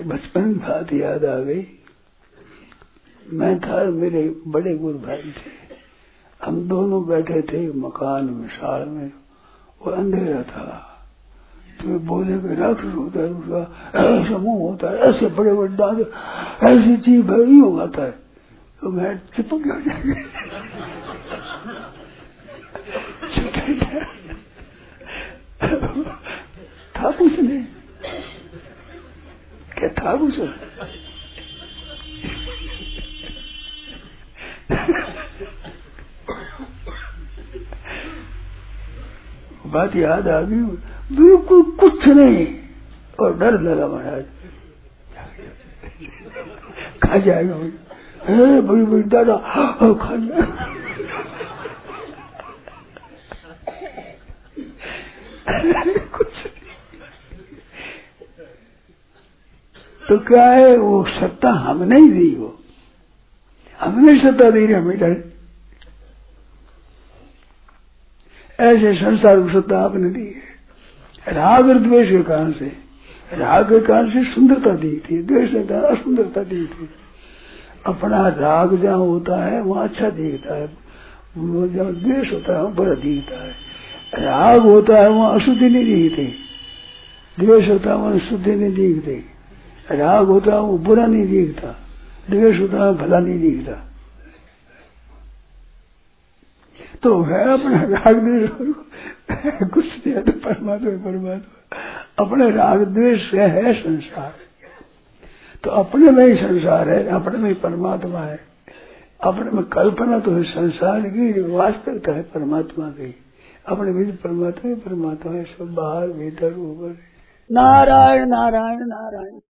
बचपन की बात याद आ गई। मैं था, मेरे बड़े गुरु भाई थे। हम दोनों बैठे थे मकान में साल में, और अंधेरा था। तो बोले कि राक्षस होता है उसका ऐसा मुँह होता है, ऐसे बड़े बड़े दांत, ऐसी चीज़ भरी हो जाता है। तो मैं चिपक गया था कुछ नहीं। क्या था कुछ बात याद आ गई, बिल्कुल कुछ नहीं। और डर लगा महाराज। खा जाएगा भाई बड़ी बड़ी दादा खा जाएगा कुछ तो क्या है, वो सत्ता हमने ही दी वो हमने सत्ता दी रही हमें डर ऐसे संसार को सत्ता आपने दी है। राग और द्वेष के कारण से, राग के कारण से सुंदरता दी थी, द्वेष के कारण असुंदरता दी थी। अपना राग जहाँ होता है, वहाँ अच्छा दिखता है। जहाँ द्वेष होता है, वहाँ बुरा दिखता है। राग होता है, वहाँ अशुद्धि नहीं दिखती। द्वेष होता है, वहाँ शुद्धि नहीं दिखती। राग होता, वो बुरा नहीं दिखता। द्वेष होता भला नहीं दिखता। तो है अपना राग द्वेष कुछ नहीं है तो परमात्मा परमात्मा। अपने राग द्वेष से है संसार। तो अपने में ही संसार है, अपने में ही परमात्मा है। अपने में कल्पना तो है संसार की, वास्तविकता है परमात्मा की। अपने भी परमात्मा ही परमात्मा है, सब बाहर, भीतर, ऊपर। नारायण नारायण नारायण।